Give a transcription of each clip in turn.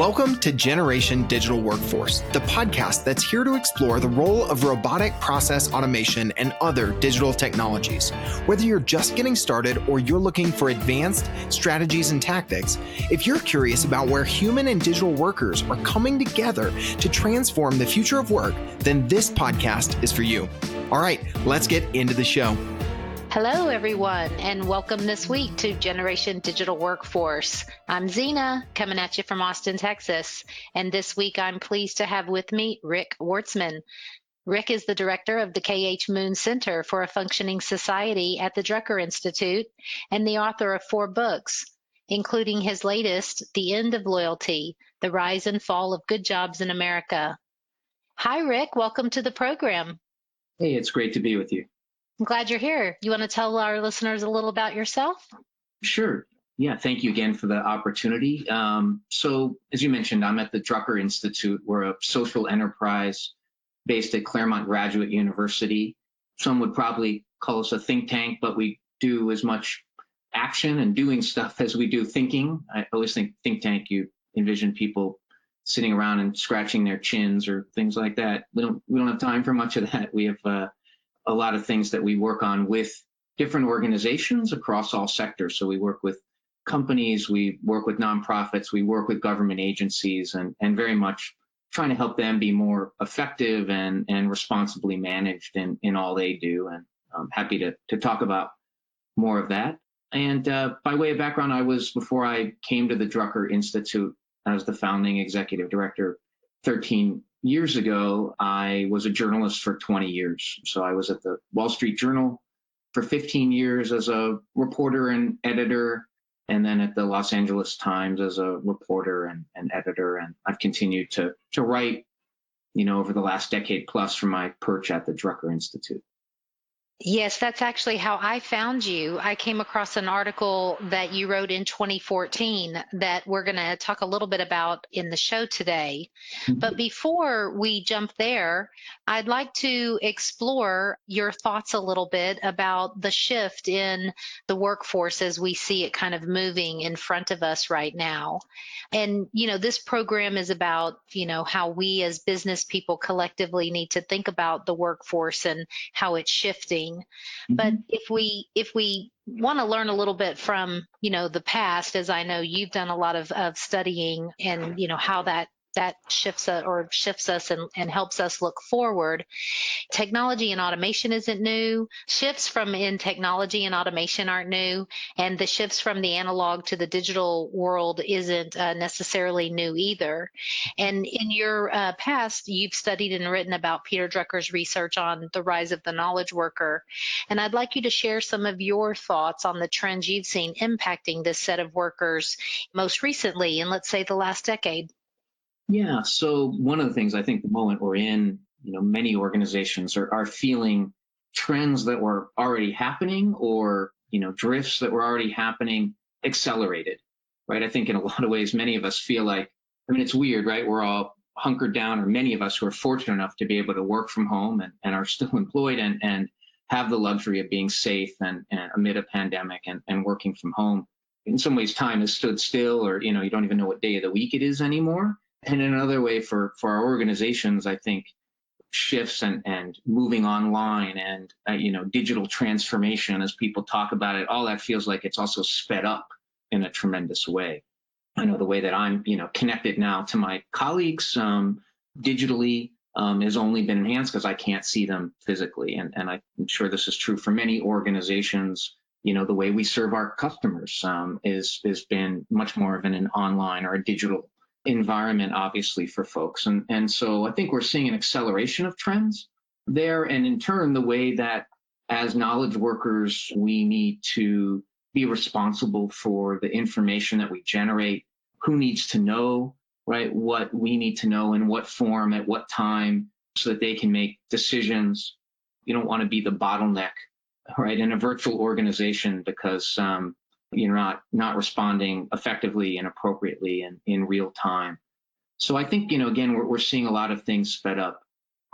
Welcome to Generation Digital Workforce, the podcast that's here to explore the role of robotic process automation and other digital technologies. Whether you're just getting started or you're looking for advanced strategies and tactics, if you're curious about where human and digital workers are coming together to transform the future of work, then this podcast is for you. All right, let's get into the show. Hello, everyone, and welcome this week to Generation Digital Workforce. I'm Zena, coming at you from Austin, Texas. And this week I'm pleased to have with me Rick Wartzman. Rick is the director of the KH Moon Center for a Functioning Society at the Drucker Institute and the author of four books, including his latest, The End of Loyalty The Rise and Fall of Good Jobs in America. Hi, Rick. Welcome to the program. Hey, it's great to be with you. I'm glad you're here. You want to tell our listeners a little about yourself? Sure. Yeah, thank you again for the opportunity. Um, so, as you mentioned, I'm at the Drucker Institute. We're a social enterprise based at Claremont Graduate University. Some would probably call us a think tank, but we do as much action and doing stuff as we do thinking. I always think think tank, you envision people sitting around and scratching their chins or things like that. We don't we don't have time for much of that. We have uh, a lot of things that we work on with different organizations across all sectors. So we work with companies, we work with nonprofits, we work with government agencies, and, and very much trying to help them be more effective and, and responsibly managed in, in all they do. And I'm happy to, to talk about more of that. And uh, by way of background, I was, before I came to the Drucker Institute, I was the founding executive director 13 years ago, I was a journalist for 20 years. So I was at the Wall Street Journal for 15 years as a reporter and editor, and then at the Los Angeles Times as a reporter and, and editor. And I've continued to, to write, you know, over the last decade plus from my perch at the Drucker Institute. Yes, that's actually how I found you. I came across an article that you wrote in 2014 that we're going to talk a little bit about in the show today. Mm-hmm. But before we jump there, I'd like to explore your thoughts a little bit about the shift in the workforce as we see it kind of moving in front of us right now. And, you know, this program is about, you know, how we as business people collectively need to think about the workforce and how it's shifting Mm-hmm. But if we if we want to learn a little bit from you know the past, as I know you've done a lot of, of studying and you know how that that shifts us or shifts us and, and helps us look forward. Technology and automation isn't new. Shifts from in technology and automation aren't new. And the shifts from the analog to the digital world isn't uh, necessarily new either. And in your uh, past, you've studied and written about Peter Drucker's research on the rise of the knowledge worker. And I'd like you to share some of your thoughts on the trends you've seen impacting this set of workers most recently in, let's say, the last decade. Yeah. So one of the things I think the moment we're in, you know, many organizations are, are feeling trends that were already happening or, you know, drifts that were already happening accelerated, right? I think in a lot of ways, many of us feel like, I mean, it's weird, right? We're all hunkered down, or many of us who are fortunate enough to be able to work from home and, and are still employed and, and have the luxury of being safe and, and amid a pandemic and, and working from home. In some ways, time has stood still, or, you know, you don't even know what day of the week it is anymore. And another way for, for our organizations, I think shifts and, and moving online and, uh, you know, digital transformation as people talk about it, all that feels like it's also sped up in a tremendous way. I know the way that I'm, you know, connected now to my colleagues um, digitally um, has only been enhanced because I can't see them physically. And, and I'm sure this is true for many organizations. You know, the way we serve our customers um, is has been much more of an, an online or a digital environment, obviously, for folks. And, and so I think we're seeing an acceleration of trends there. And in turn, the way that as knowledge workers, we need to be responsible for the information that we generate, who needs to know, right, what we need to know in what form, at what time, so that they can make decisions. You don't want to be the bottleneck, right, in a virtual organization because um, you're not not responding effectively and appropriately and in real time. So I think you know again we're, we're seeing a lot of things sped up.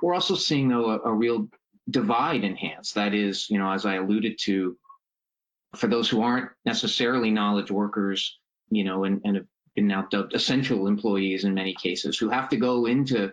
We're also seeing though a, a real divide enhanced. That is, you know, as I alluded to, for those who aren't necessarily knowledge workers, you know, and, and have been now dubbed essential employees in many cases who have to go into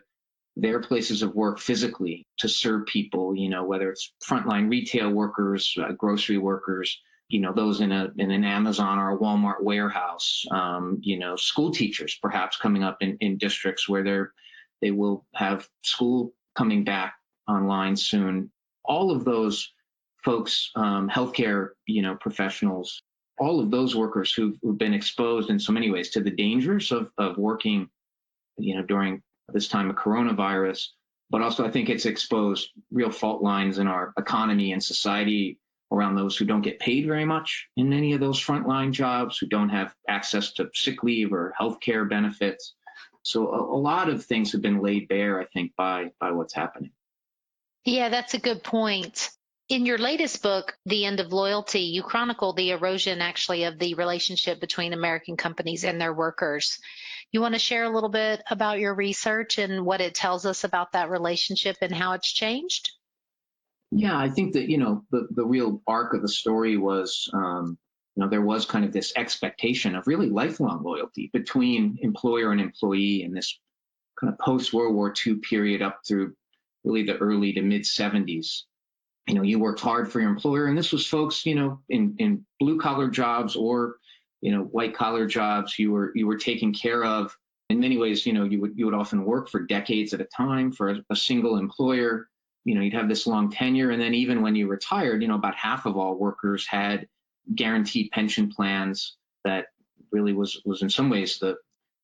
their places of work physically to serve people, you know, whether it's frontline retail workers, uh, grocery workers, you know, those in a in an Amazon or a Walmart warehouse, um, you know, school teachers perhaps coming up in, in districts where they're they will have school coming back online soon. All of those folks, um, healthcare, you know, professionals, all of those workers who've, who've been exposed in so many ways to the dangers of, of working, you know, during this time of coronavirus, but also I think it's exposed real fault lines in our economy and society around those who don't get paid very much in any of those frontline jobs, who don't have access to sick leave or health care benefits. So a, a, lot of things have been laid bare, I think, by by what's happening. Yeah, that's a good point. In your latest book, The End of Loyalty, you chronicle the erosion actually of the relationship between American companies and their workers. You want to share a little bit about your research and what it tells us about that relationship and how it's changed? Yeah, I think that, you know, the, the real arc of the story was, um, you know, there was kind of this expectation of really lifelong loyalty between employer and employee in this kind of post World War II period up through really the early to mid 70s. You know, you worked hard for your employer, and this was folks, you know, in, in blue collar jobs or you know, white collar jobs you were you were taken care of. In many ways, you know, you would you would often work for decades at a time for a, a single employer. You know, you'd have this long tenure, and then even when you retired, you know, about half of all workers had guaranteed pension plans that really was was in some ways the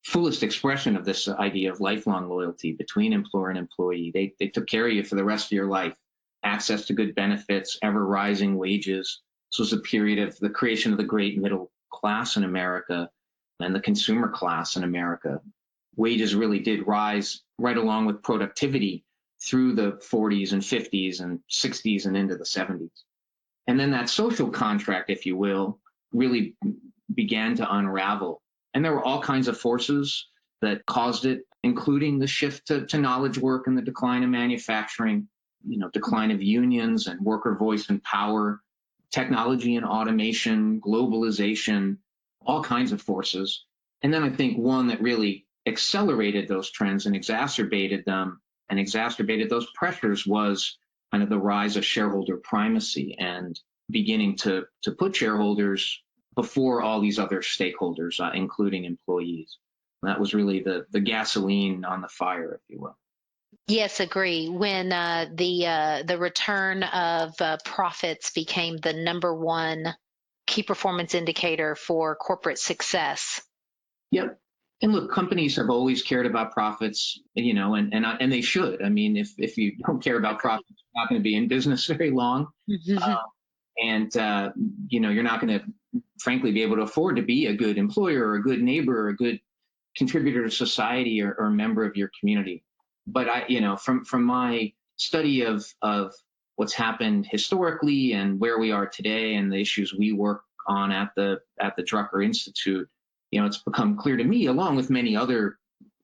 fullest expression of this idea of lifelong loyalty between employer and employee. They they took care of you for the rest of your life, access to good benefits, ever rising wages. This was a period of the creation of the great middle class in America and the consumer class in America. Wages really did rise right along with productivity through the 40s and 50s and 60s and into the 70s. And then that social contract, if you will, really began to unravel. And there were all kinds of forces that caused it, including the shift to, to knowledge work and the decline of manufacturing, you know, decline of unions and worker voice and power, technology and automation, globalization, all kinds of forces. And then I think one that really accelerated those trends and exacerbated them and exacerbated those pressures was kind of the rise of shareholder primacy and beginning to, to put shareholders before all these other stakeholders, uh, including employees. that was really the, the gasoline on the fire, if you will. Yes, agree. When uh, the uh, the return of uh, profits became the number one key performance indicator for corporate success. Yep. And look, companies have always cared about profits, you know, and and and they should. I mean, if if you don't care about profits, you're not going to be in business very long, mm-hmm. uh, and uh, you know, you're not going to, frankly, be able to afford to be a good employer or a good neighbor or a good contributor to society or, or a member of your community but I, you know, from from my study of of what's happened historically and where we are today and the issues we work on at the at the Drucker Institute, you know, it's become clear to me, along with many other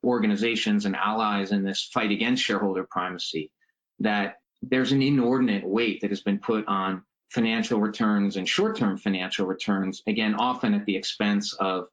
organizations and allies in this fight against shareholder primacy, that there's an inordinate weight that has been put on financial returns and short-term financial returns, again, often at the expense of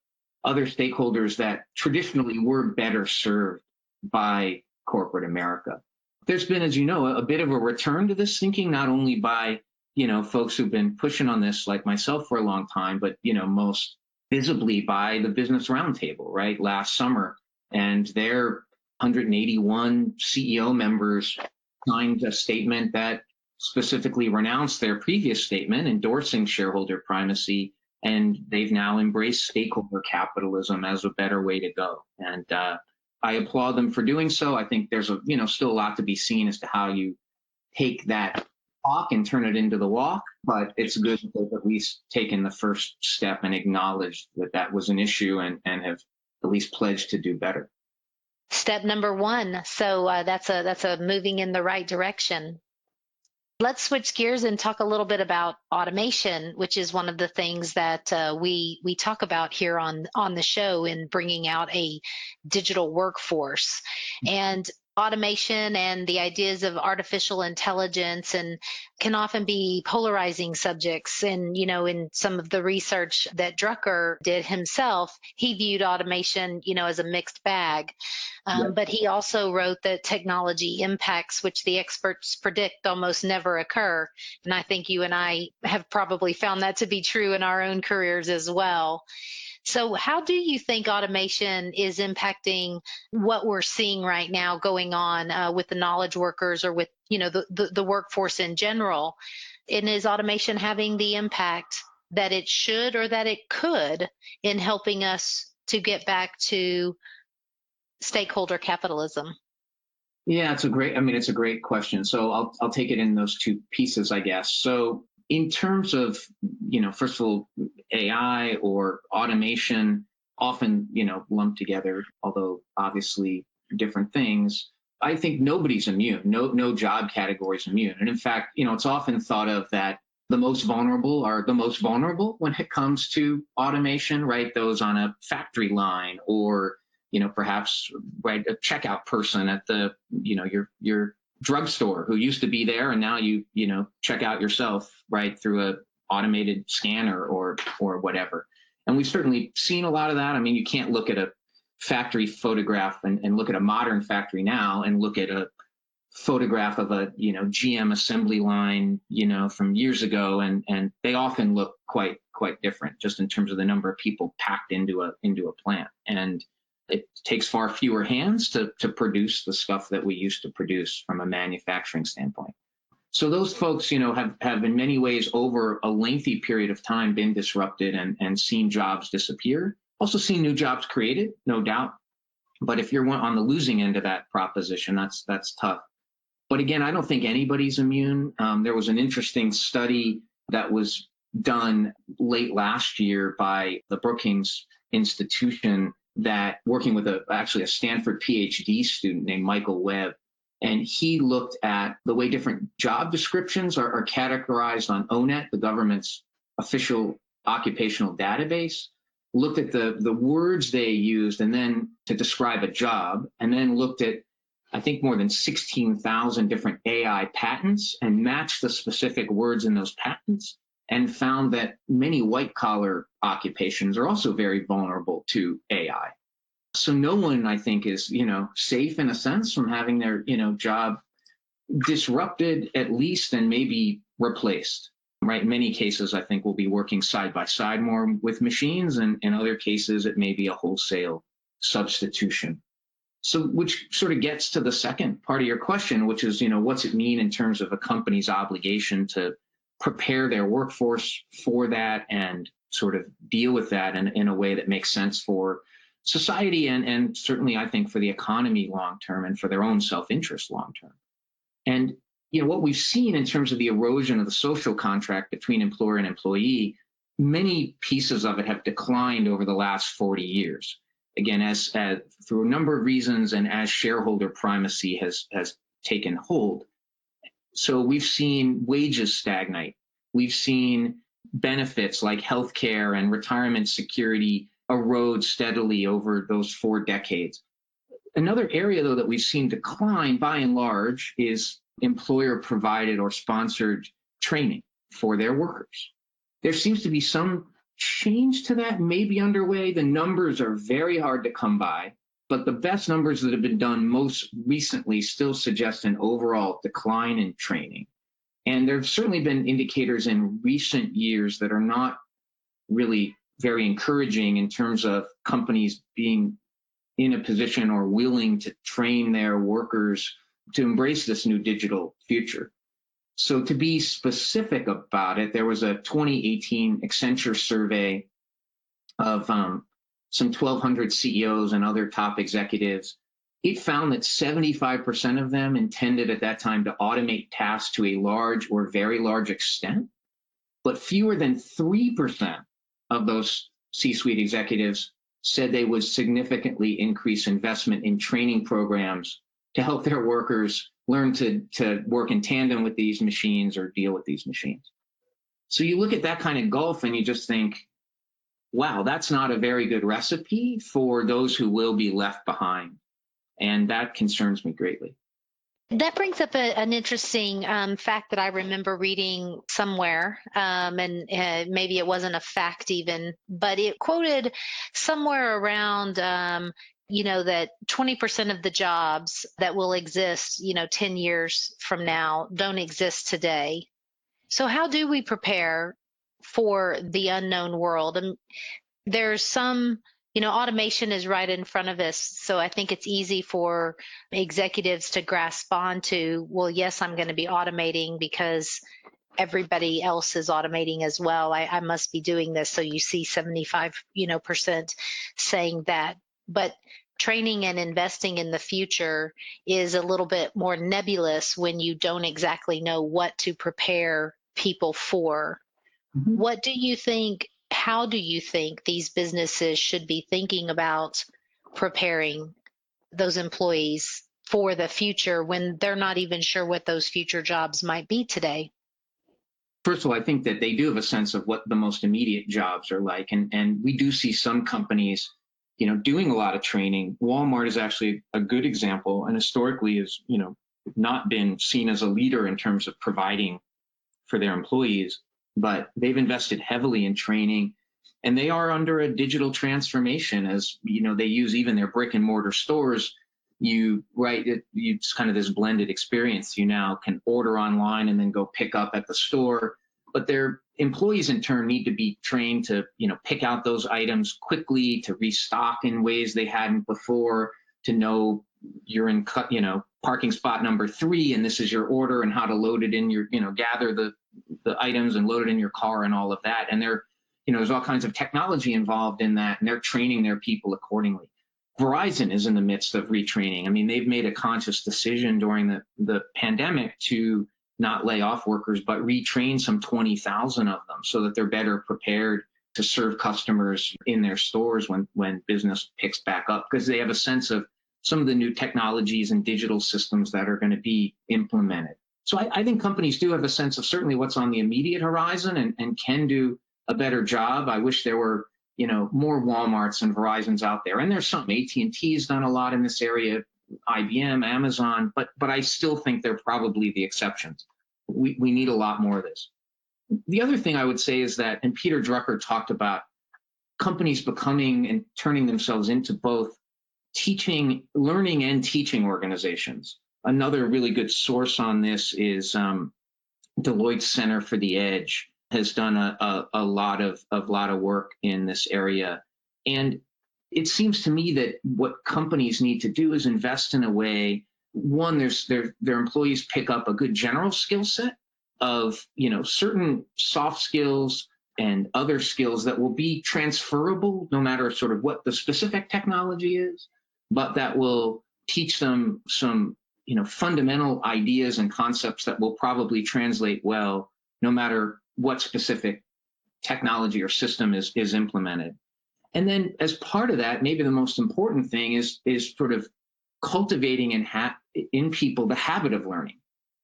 other stakeholders that traditionally were better served by corporate America. There's been, as you know, a, bit of a return to this thinking, not only by, you know, folks who've been pushing on this like myself for a long time, but, you know, most visibly by the Business Roundtable, right? Last summer. And their 181 CEO members signed a statement that specifically renounced their previous statement endorsing shareholder primacy and they've now embraced stakeholder capitalism as a better way to go. And uh, I applaud them for doing so. I think there's a you know still a lot to be seen as to how you take that talk and turn it into the walk, but it's good that they've at least taken the first step and acknowledged that that was an issue and, and have at least pledged to do better. Step number one. So uh, that's a that's a moving in the right direction. Let's switch gears and talk a little bit about automation, which is one of the things that uh, we we talk about here on on the show in bringing out a digital workforce. And automation and the ideas of artificial intelligence and can often be polarizing subjects. And, you know, in some of the research that Drucker did himself, he viewed automation, you know, as a mixed bag. Um, But he also wrote that technology impacts, which the experts predict almost never occur. And I think you and I have probably found that to be true in our own careers as well. So, how do you think automation is impacting what we're seeing right now going on uh, with the knowledge workers or with you know the, the, the workforce in general? And is automation having the impact that it should or that it could in helping us to get back to stakeholder capitalism? Yeah, it's a great. I mean, it's a great question. So I'll I'll take it in those two pieces, I guess. So in terms of, you know, first of all, AI or automation, often, you know, lumped together, although obviously different things. I think nobody's immune. No, no job category is immune. And in fact, you know, it's often thought of that the most vulnerable are the most vulnerable when it comes to automation, right? Those on a factory line or, you know, perhaps right a checkout person at the, you know, your your drugstore who used to be there and now you you know check out yourself right through a automated scanner or or whatever. And we've certainly seen a lot of that. I mean you can't look at a factory photograph and, and look at a modern factory now and look at a photograph of a you know gm assembly line you know from years ago and and they often look quite quite different just in terms of the number of people packed into a into a plant. And it takes far fewer hands to, to produce the stuff that we used to produce from a manufacturing standpoint. So those folks, you know, have, have in many ways over a lengthy period of time been disrupted and, and seen jobs disappear. Also seen new jobs created, no doubt. But if you're on the losing end of that proposition, that's that's tough. But again, I don't think anybody's immune. Um, there was an interesting study that was done late last year by the Brookings Institution that working with a actually a Stanford PhD student named Michael Webb, and he looked at the way different job descriptions are, are categorized on ONET, the government's official occupational database, looked at the the words they used and then to describe a job, and then looked at I think more than 16,000 different AI patents and matched the specific words in those patents and found that many white collar occupations are also very vulnerable to AI. So no one, I think, is, you know, safe in a sense from having their, you know, job disrupted at least and maybe replaced. Right. Many cases, I think we'll be working side by side more with machines, and in other cases, it may be a wholesale substitution. So, which sort of gets to the second part of your question, which is, you know, what's it mean in terms of a company's obligation to prepare their workforce for that and sort of deal with that in, in a way that makes sense for society and, and certainly I think for the economy long term and for their own self-interest long term. And you know what we've seen in terms of the erosion of the social contract between employer and employee, many pieces of it have declined over the last 40 years. Again, as, as through a number of reasons and as shareholder primacy has has taken hold. So we've seen wages stagnate. We've seen benefits like healthcare and retirement security erode steadily over those four decades. Another area, though, that we've seen decline by and large is employer provided or sponsored training for their workers. There seems to be some change to that, maybe underway. The numbers are very hard to come by, but the best numbers that have been done most recently still suggest an overall decline in training. And there have certainly been indicators in recent years that are not really very encouraging in terms of companies being in a position or willing to train their workers to embrace this new digital future. So to be specific about it, there was a 2018 Accenture survey of um, some 1,200 CEOs and other top executives, it found that 75% of them intended at that time to automate tasks to a large or very large extent, but fewer than 3% of those C-suite executives said they would significantly increase investment in training programs to help their workers learn to, to work in tandem with these machines or deal with these machines. So you look at that kind of gulf and you just think, wow, that's not a very good recipe for those who will be left behind. And that concerns me greatly. That brings up a, an interesting um, fact that I remember reading somewhere, um, and uh, maybe it wasn't a fact even, but it quoted somewhere around, um, you know, that 20% of the jobs that will exist, you know, 10 years from now don't exist today. So, how do we prepare for the unknown world? And there's some you know, automation is right in front of us. So I think it's easy for executives to grasp onto, well, yes, I'm going to be automating because everybody else is automating as well. I, I must be doing this. So you see 75, you know, percent saying that. But training and investing in the future is a little bit more nebulous when you don't exactly know what to prepare people for. Mm-hmm. What do you think how do you think these businesses should be thinking about preparing those employees for the future when they're not even sure what those future jobs might be today? First of all, I think that they do have a sense of what the most immediate jobs are like. And, and we do see some companies, you know, doing a lot of training. Walmart is actually a good example and historically has, you know, not been seen as a leader in terms of providing for their employees but they've invested heavily in training and they are under a digital transformation as you know they use even their brick and mortar stores. You right it, you it's kind of this blended experience. You now can order online and then go pick up at the store but their employees in turn need to be trained to you know pick out those items quickly to restock in ways they hadn't before to know you're in cut you know parking spot number three and this is your order and how to load it in your you know gather the the items and load it in your car and all of that. And they're, you know, there's all kinds of technology involved in that, and they're training their people accordingly. Verizon is in the midst of retraining. I mean, they've made a conscious decision during the, the pandemic to not lay off workers, but retrain some 20,000 of them so that they're better prepared to serve customers in their stores when, when business picks back up because they have a sense of some of the new technologies and digital systems that are going to be implemented. So I, I, think companies do have a sense of certainly what's on the immediate horizon and, and can do a better job. I wish there were, you know, more WalMarts and Verizons out there. And there's some AT&T's done a lot in this area, IBM, Amazon, but but I still think they're probably the exceptions. We we need a lot more of this. The other thing I would say is that, and Peter Drucker talked about companies becoming and turning themselves into both teaching, learning and teaching organizations another really good source on this is um, Deloitte Center for the Edge has done a, a, a lot of a lot of work in this area, and it seems to me that what companies need to do is invest in a way. One, there's their their employees pick up a good general skill set of you know certain soft skills and other skills that will be transferable no matter sort of what the specific technology is, but that will teach them some you know, fundamental ideas and concepts that will probably translate well no matter what specific technology or system is, is implemented. And then as part of that, maybe the most important thing is, is sort of cultivating in, ha- in people the habit of learning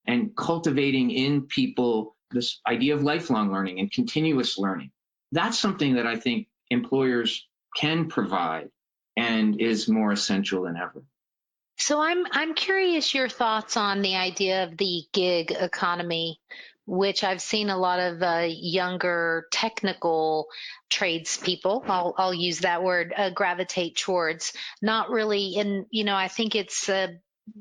and cultivating in people this idea of lifelong learning and continuous learning. That's something that I think employers can provide and is more essential than ever. So I'm I'm curious your thoughts on the idea of the gig economy, which I've seen a lot of uh, younger technical tradespeople. I'll I'll use that word uh, gravitate towards. Not really, in you know I think it's uh,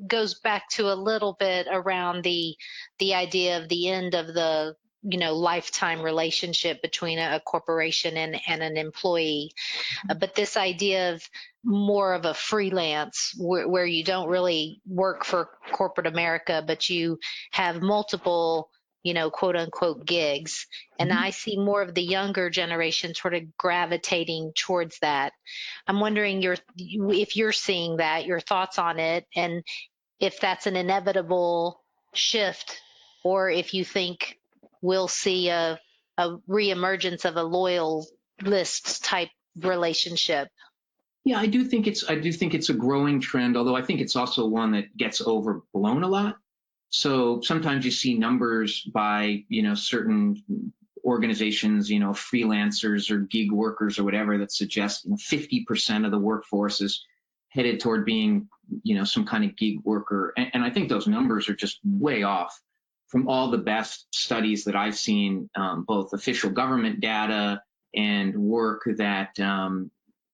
goes back to a little bit around the the idea of the end of the you know lifetime relationship between a, a corporation and, and an employee. Uh, but this idea of more of a freelance where, where you don't really work for corporate america but you have multiple you know quote unquote gigs. And mm-hmm. i see more of the younger generation sort of gravitating towards that. I'm wondering your if you're seeing that your thoughts on it and if that's an inevitable shift or if you think we'll see a, a reemergence of a loyal list type relationship. Yeah, I do think it's I do think it's a growing trend, although I think it's also one that gets overblown a lot. So sometimes you see numbers by, you know, certain organizations, you know, freelancers or gig workers or whatever that suggest you know, 50% of the workforce is headed toward being you know, some kind of gig worker. And, and I think those numbers are just way off from all the best studies that I've seen, um, both official government data and work that um,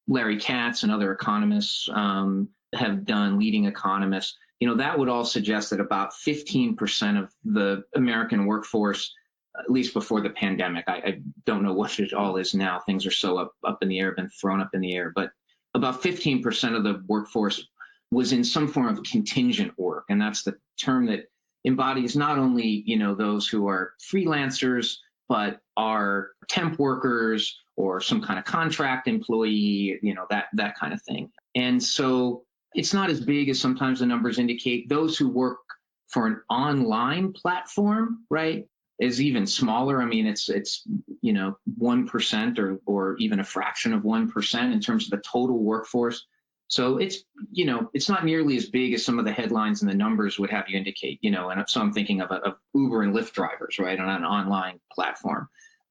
Larry Katz and other economists um, have done, leading economists. You know, that would all suggest that about 15% of the American workforce, at least before the pandemic, I, I don't know what it all is now. Things are so up, up in the air, been thrown up in the air, but about 15% of the workforce was in some form of contingent work. And that's the term that embodies not only, you know, those who are freelancers, but are temp workers or some kind of contract employee, you know, that, that kind of thing. And so it's not as big as sometimes the numbers indicate. Those who work for an online platform, right, is even smaller. I mean, it's it's you know one percent or or even a fraction of one percent in terms of the total workforce. So it's you know it's not nearly as big as some of the headlines and the numbers would have you indicate. You know, and so I'm thinking of, of Uber and Lyft drivers, right, on an online platform.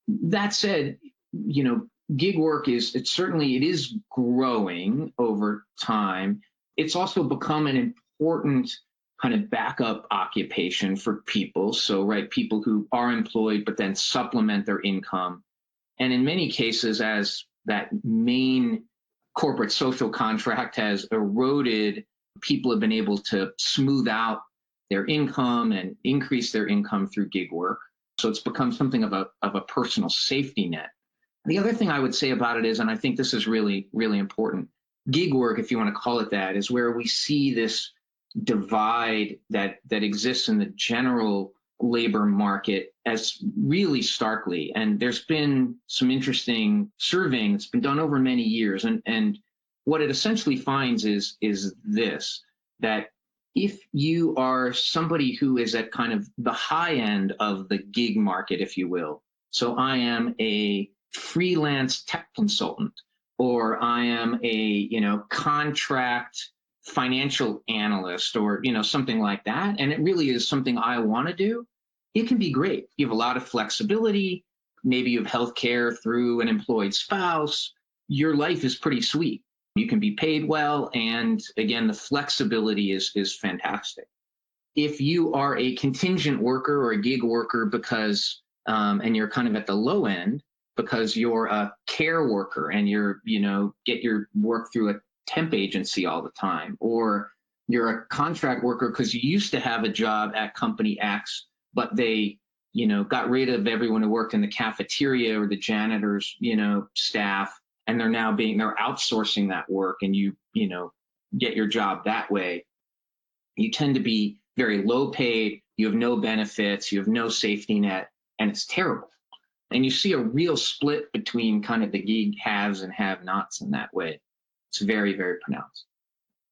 That said, you know, gig work is it's certainly it is growing over time. It's also become an important kind of backup occupation for people. So, right, people who are employed but then supplement their income. And in many cases, as that main corporate social contract has eroded, people have been able to smooth out their income and increase their income through gig work. So it's become something of a, of a personal safety net. The other thing I would say about it is, and I think this is really, really important, gig work, if you want to call it that, is where we see this divide that that exists in the general labor market as really starkly. And there's been some interesting surveying that's been done over many years. And, and what it essentially finds is, is this, that if you are somebody who is at kind of the high end of the gig market, if you will, so I am a freelance tech consultant, or I am a, you know, contract financial analyst or you know something like that and it really is something i want to do it can be great. You have a lot of flexibility. Maybe you have health care through an employed spouse. Your life is pretty sweet. You can be paid well and again the flexibility is is fantastic. If you are a contingent worker or a gig worker because um, and you're kind of at the low end because you're a care worker and you're you know get your work through a temp agency all the time, or you're a contract worker because you used to have a job at company X, but they, you know, got rid of everyone who worked in the cafeteria or the janitors, you know, staff, and they're now being they're outsourcing that work, and you, you know, get your job that way. You tend to be very low paid. You have no benefits. You have no safety net, and it's terrible. And you see a real split between kind of the gig haves and have nots in that way. It's very, very pronounced.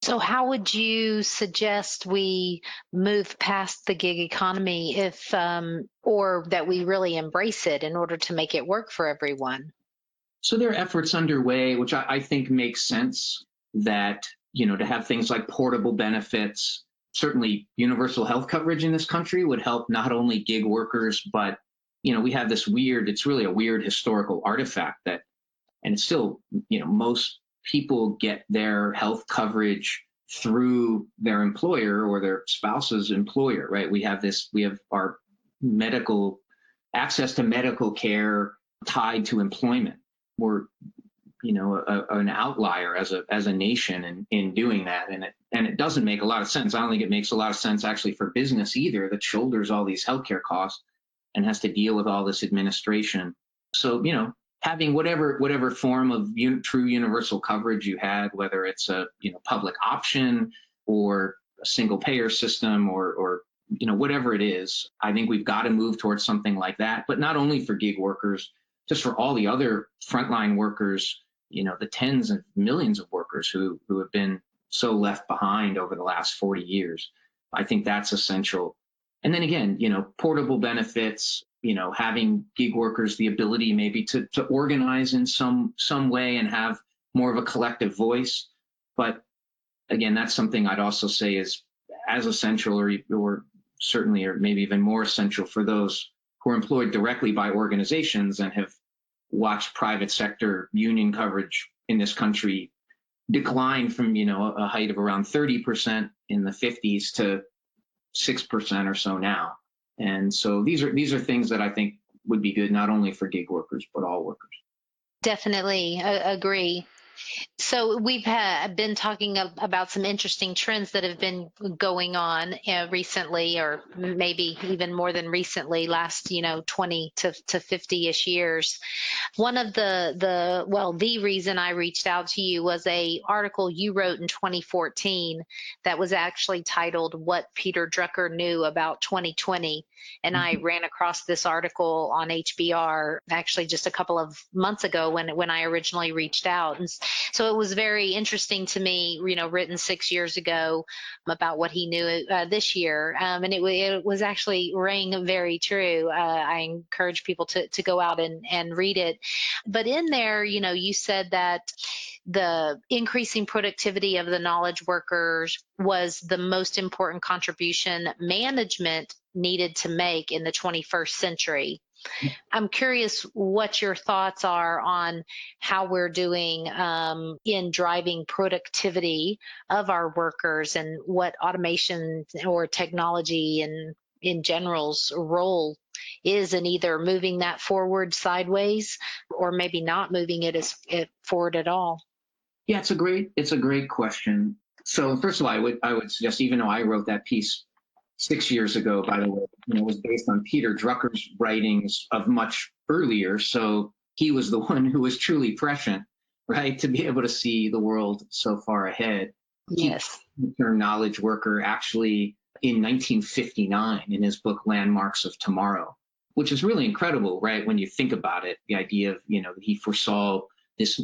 So, how would you suggest we move past the gig economy if, um, or that we really embrace it in order to make it work for everyone? So, there are efforts underway, which I, I think makes sense that, you know, to have things like portable benefits, certainly universal health coverage in this country would help not only gig workers, but, you know, we have this weird, it's really a weird historical artifact that, and it's still, you know, most people get their health coverage through their employer or their spouse's employer, right? We have this, we have our medical access to medical care tied to employment. We're, you know, a, an outlier as a as a nation in, in doing that, and it and it doesn't make a lot of sense. I don't think it makes a lot of sense actually for business either that shoulders all these healthcare costs and has to deal with all this administration. So you know, having whatever whatever form of un, true universal coverage you had, whether it's a you know public option or a single payer system or or you know whatever it is, I think we've got to move towards something like that. But not only for gig workers, just for all the other frontline workers, you know, the tens of millions of workers who who have been so left behind over the last 40 years. I think that's essential. And then again, you know, portable benefits, you know, having gig workers the ability maybe to, to organize in some some way and have more of a collective voice. But again, that's something I'd also say is as essential or, or certainly or maybe even more essential for those who are employed directly by organizations and have watched private sector union coverage in this country decline from you know a height of around 30% in the 50s to 6% or so now. And so these are these are things that I think would be good not only for gig workers but all workers. Definitely agree. So we've been talking about some interesting trends that have been going on uh, recently, or maybe even more than recently, last you know 20 to, to 50ish years. One of the the well, the reason I reached out to you was a article you wrote in 2014 that was actually titled "What Peter Drucker Knew About 2020," and mm-hmm. I ran across this article on HBR actually just a couple of months ago when when I originally reached out, and so it was very interesting to me, you know, written six years ago about what he knew uh, this year. Um, and it, it, was actually rang very true. Uh, I encourage people to, to go out and, and read it. But in there, you know, you said that the increasing productivity of the knowledge workers was the most important contribution management needed to make in the 21st century. I'm curious what your thoughts are on how we're doing um, in driving productivity of our workers and what automation or technology and in general's role is in either moving that forward sideways or maybe not moving it as it forward at all. Yeah, it's a great it's a great question. So first of all, I would I would suggest even though I wrote that piece six years ago, by the way, you know, was based on Peter Drucker's writings of much earlier. So he was the one who was truly prescient, right, to be able to see the world so far ahead. Yes. Term knowledge worker actually in 1959 in his book Landmarks of Tomorrow, which is really incredible, right? When you think about it, the idea of, you know, he foresaw this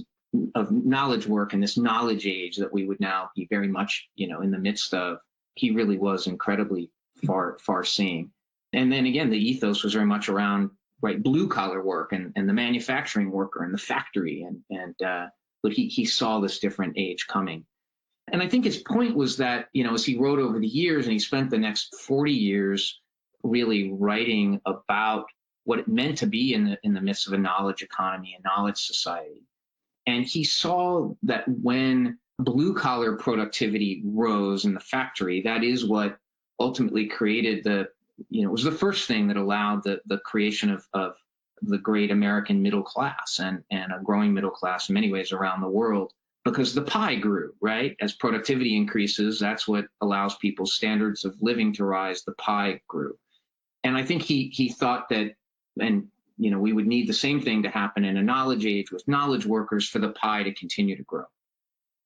of knowledge work and this knowledge age that we would now be very much, you know, in the midst of. He really was incredibly far far seeing. And then again, the ethos was very much around right blue collar work and, and the manufacturing worker and the factory and and uh, but he he saw this different age coming. And I think his point was that you know as he wrote over the years and he spent the next 40 years really writing about what it meant to be in the in the midst of a knowledge economy, a knowledge society. And he saw that when blue collar productivity rose in the factory, that is what ultimately created the, you know, it was the first thing that allowed the, the creation of, of the great American middle class and, and a growing middle class in many ways around the world because the pie grew, right? As productivity increases, that's what allows people's standards of living to rise. The pie grew. And I think he, he thought that, and, you know, we would need the same thing to happen in a knowledge age with knowledge workers for the pie to continue to grow.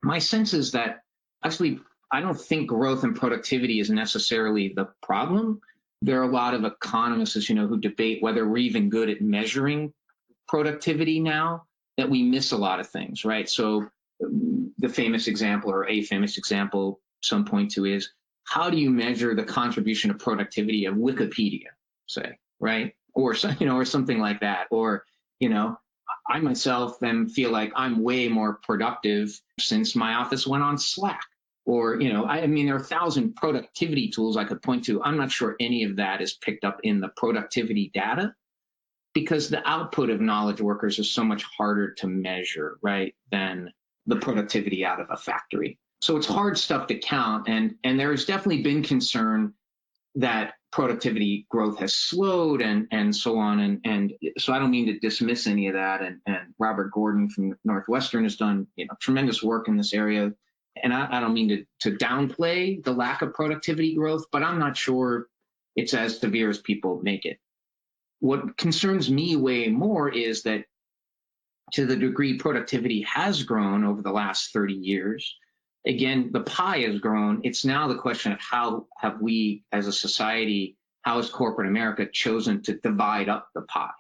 My sense is that actually I don't think growth and productivity is necessarily the problem. There are a lot of economists, as you know, who debate whether we're even good at measuring productivity now, that we miss a lot of things, right? So the famous example or a famous example some point to is how do you measure the contribution of productivity of Wikipedia, say, right? Or you know, or something like that. Or, you know, I myself then feel like I'm way more productive since my office went on Slack or you know I, I, mean there are a thousand productivity tools i could point to. I'm not sure any of that is picked up in the productivity data because the output of knowledge workers is so much harder to measure right than the productivity out of a factory. So it's hard stuff to count and and there has definitely been concern that productivity growth has slowed and and so on and and so I don't mean to dismiss any of that and and Robert Gordon from Northwestern has done you know tremendous work in this area and I, I don't mean to, to downplay the lack of productivity growth, but I'm not sure it's as severe as people make it. What concerns me way more is that to the degree productivity has grown over the last 30 years, again, the pie has grown. It's now the question of how have we as a society, how has corporate America chosen to divide up the pie?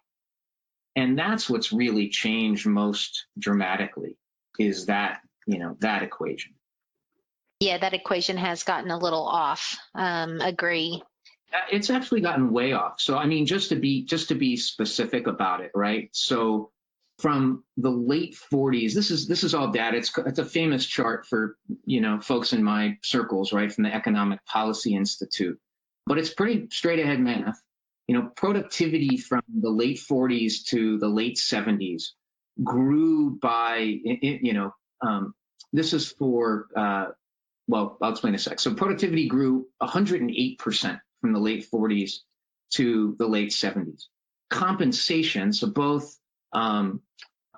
And that's what's really changed most dramatically is that, you know, that equation. Yeah, that equation has gotten a little off. Um, agree. It's actually gotten way off. So I mean, just to be just to be specific about it, right? So from the late 40s, this is this is all data. It's it's a famous chart for you know folks in my circles, right, from the Economic Policy Institute. But it's pretty straight ahead math. You know, productivity from the late 40s to the late 70s grew by you know um, this is for, uh, well, I'll explain in a sec. So productivity grew 108% from the late 40s to the late 70s. Compensation, so both um,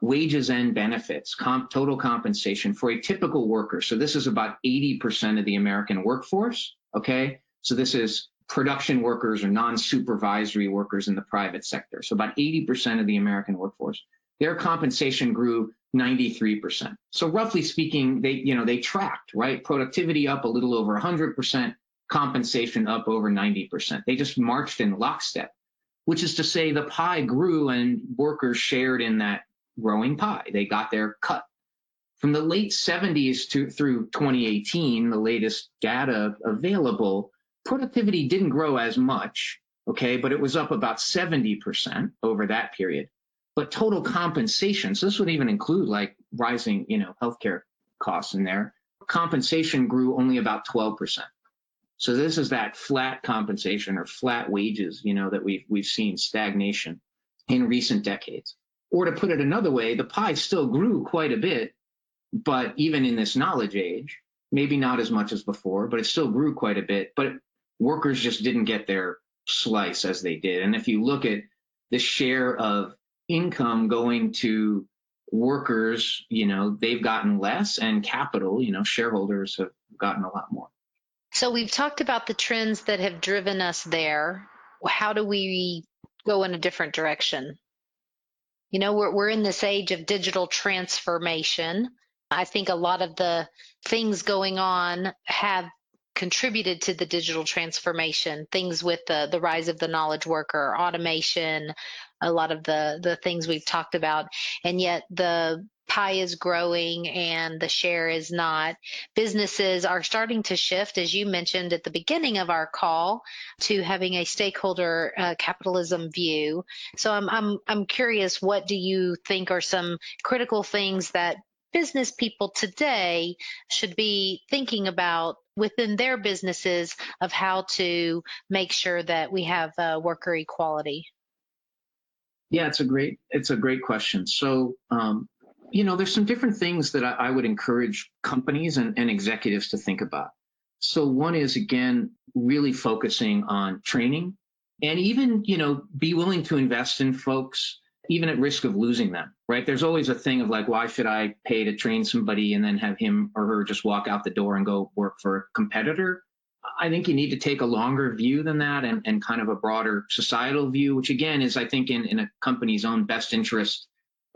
wages and benefits, comp, total compensation for a typical worker. So this is about 80% of the American workforce. Okay. So this is production workers or non-supervisory workers in the private sector. So about 80% of the American workforce, their compensation grew 93%. So roughly speaking, they, you know, they tracked, right? Productivity up a little over 100%, compensation up over 90%. They just marched in lockstep, which is to say the pie grew and workers shared in that growing pie. They got their cut. From the late 70s to through 2018, the latest data available, productivity didn't grow as much, okay, but it was up about 70% over that period. But total compensation, so this would even include like rising, you know, healthcare costs in there, compensation grew only about 12%. So this is that flat compensation or flat wages, you know, that we've we've seen stagnation in recent decades. Or to put it another way, the pie still grew quite a bit, but even in this knowledge age, maybe not as much as before, but it still grew quite a bit. But workers just didn't get their slice as they did. And if you look at the share of income going to workers, you know, they've gotten less and capital, you know, shareholders have gotten a lot more. So we've talked about the trends that have driven us there. How do we go in a different direction? You know, we're, we're in this age of digital transformation. I think a lot of the things going on have contributed to the digital transformation things with the the rise of the knowledge worker automation a lot of the the things we've talked about. And yet the pie is growing and the share is not. Businesses are starting to shift as you mentioned at the beginning of our call to having a stakeholder uh, capitalism view. So I'm, I'm i'm curious what do you think are some critical things that business people today should be thinking about within their businesses of how to make sure that we have uh, worker equality? Yeah, it's a great it's a great question. So, um, you know, there's some different things that I, I would encourage companies and, and executives to think about. So, one is again really focusing on training, and even you know be willing to invest in folks even at risk of losing them, right? There's always a thing of like, why should I pay to train somebody and then have him or her just walk out the door and go work for a competitor? I think you need to take a longer view than that and, and kind of a broader societal view, which again is, I think, in, in a company's own best interest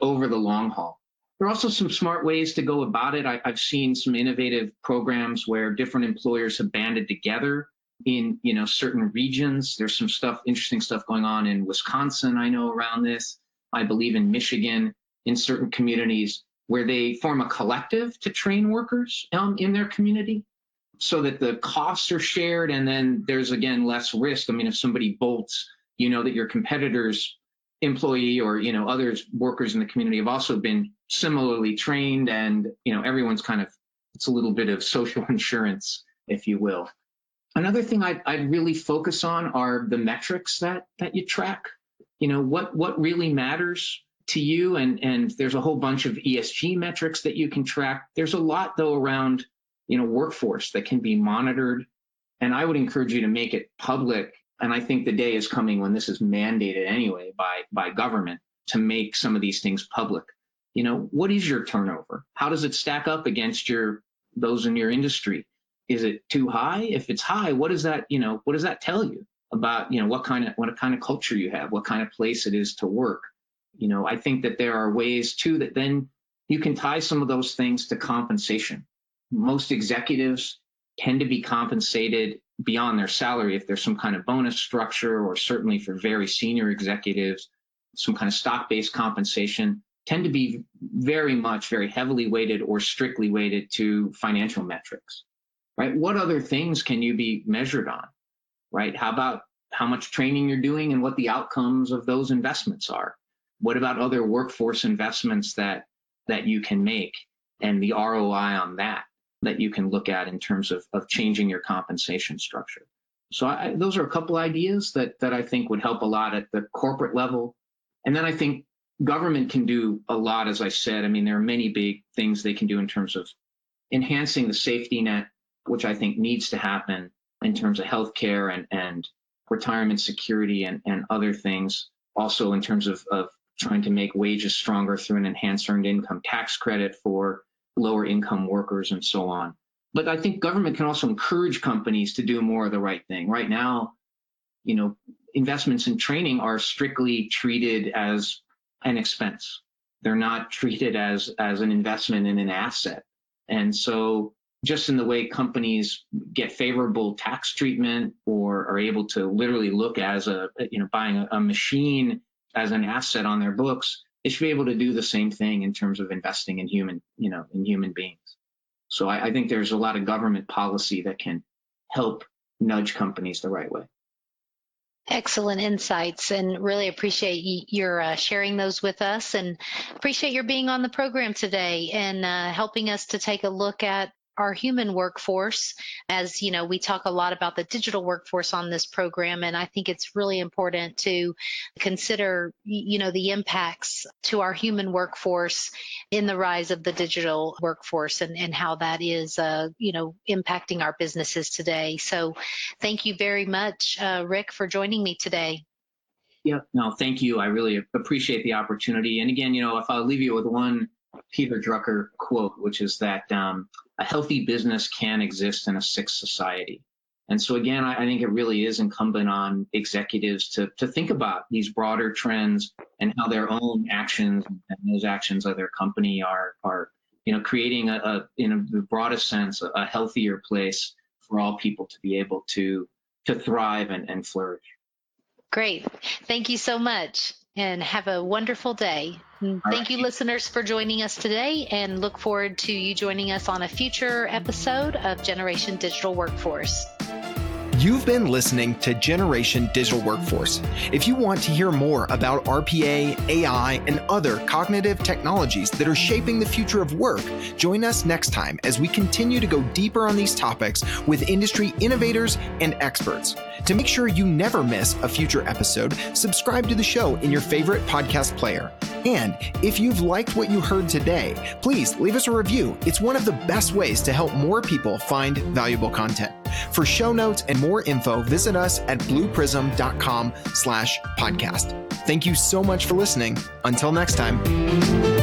over the long haul. There are also some smart ways to go about it. I, I've seen some innovative programs where different employers have banded together in you know certain regions. There's some stuff, interesting stuff going on in Wisconsin, I know around this. I believe in Michigan, in certain communities where they form a collective to train workers um, in their community so that the costs are shared and then there's again less risk. I mean, if somebody bolts, you know that your competitors employee or you know others workers in the community have also been similarly trained and you know everyone's kind of it's a little bit of social insurance if you will. Another thing I'd, I'd really focus on are the metrics that that you track. You know what what really matters to you and and there's a whole bunch of ESG metrics that you can track. There's a lot though around you know workforce that can be monitored. And I would encourage you to make it public. And I think the day is coming when this is mandated anyway by by government to make some of these things public. You know what is your turnover? How does it stack up against your those in your industry? Is it too high? If it's high what does that you know what does that tell you about you know what kind of what kind of culture you have, what kind of place it is to work. You know, I think that there are ways too that then you can tie some of those things to compensation. Most executives tend to be compensated beyond their salary if there's some kind of bonus structure or certainly for very senior executives some kind of stock-based compensation tend to be very much very heavily weighted or strictly weighted to financial metrics right what other things can you be measured on right? How about how much training you're doing and what the outcomes of those investments are? What about other workforce investments that that you can make and the ROI on that that you can look at in terms of, of changing your compensation structure? So I, those are a couple ideas that that I think would help a lot at the corporate level. And then I think government can do a lot, as I said. I mean, there are many big things they can do in terms of enhancing the safety net, which I think needs to happen in terms of healthcare and, and retirement security and, and other things. Also, in terms of, of trying to make wages stronger through an enhanced earned income tax credit for lower income workers and so on. But I think government can also encourage companies to do more of the right thing. Right now, you know, investments in training are strictly treated as an expense. They're not treated as as an investment in an asset. And so just in the way companies get favorable tax treatment or are able to literally look as a you know buying a, a machine as an asset on their books, they should be able to do the same thing in terms of investing in human, you know, in human beings. So I, I think there's a lot of government policy that can help nudge companies the right way. Excellent insights and really appreciate your uh, sharing those with us and appreciate your being on the program today and uh, helping us to take a look at our human workforce as you know we talk a lot about the digital workforce on this program and i think it's really important to consider you know the impacts to our human workforce in the rise of the digital workforce and, and how that is uh, you know impacting our businesses today. So thank you very much uh, rick for joining me today. Yeah no thank you. I really appreciate the opportunity. And again you know if i'll leave you with one Peter Drucker quote, which is that um, a healthy business can exist in a sick society. And so again, I, I, think it really is incumbent on executives to, to think about these broader trends and how their own actions and those actions of their company are, are you know, creating a, a in the broadest sense, a, a healthier place for all people to be able to, to thrive and, and flourish. Great. Thank you so much and have a wonderful day. Mm-hmm. Thank right. you, listeners, for joining us today and look forward to you joining us on a future episode of Generation Digital Workforce. You've been listening to Generation Digital Workforce. If you want to hear more about RPA, AI, and other cognitive technologies that are shaping the future of work, join us next time as we continue to go deeper on these topics with industry innovators and experts. To make sure you never miss a future episode, subscribe to the show in your favorite podcast player. And if you've liked what you heard today, please leave us a review. It's one of the best ways to help more people find valuable content. For show notes and more info, visit us at blueprism.com slash podcast. Thank you so much for listening. Until next time.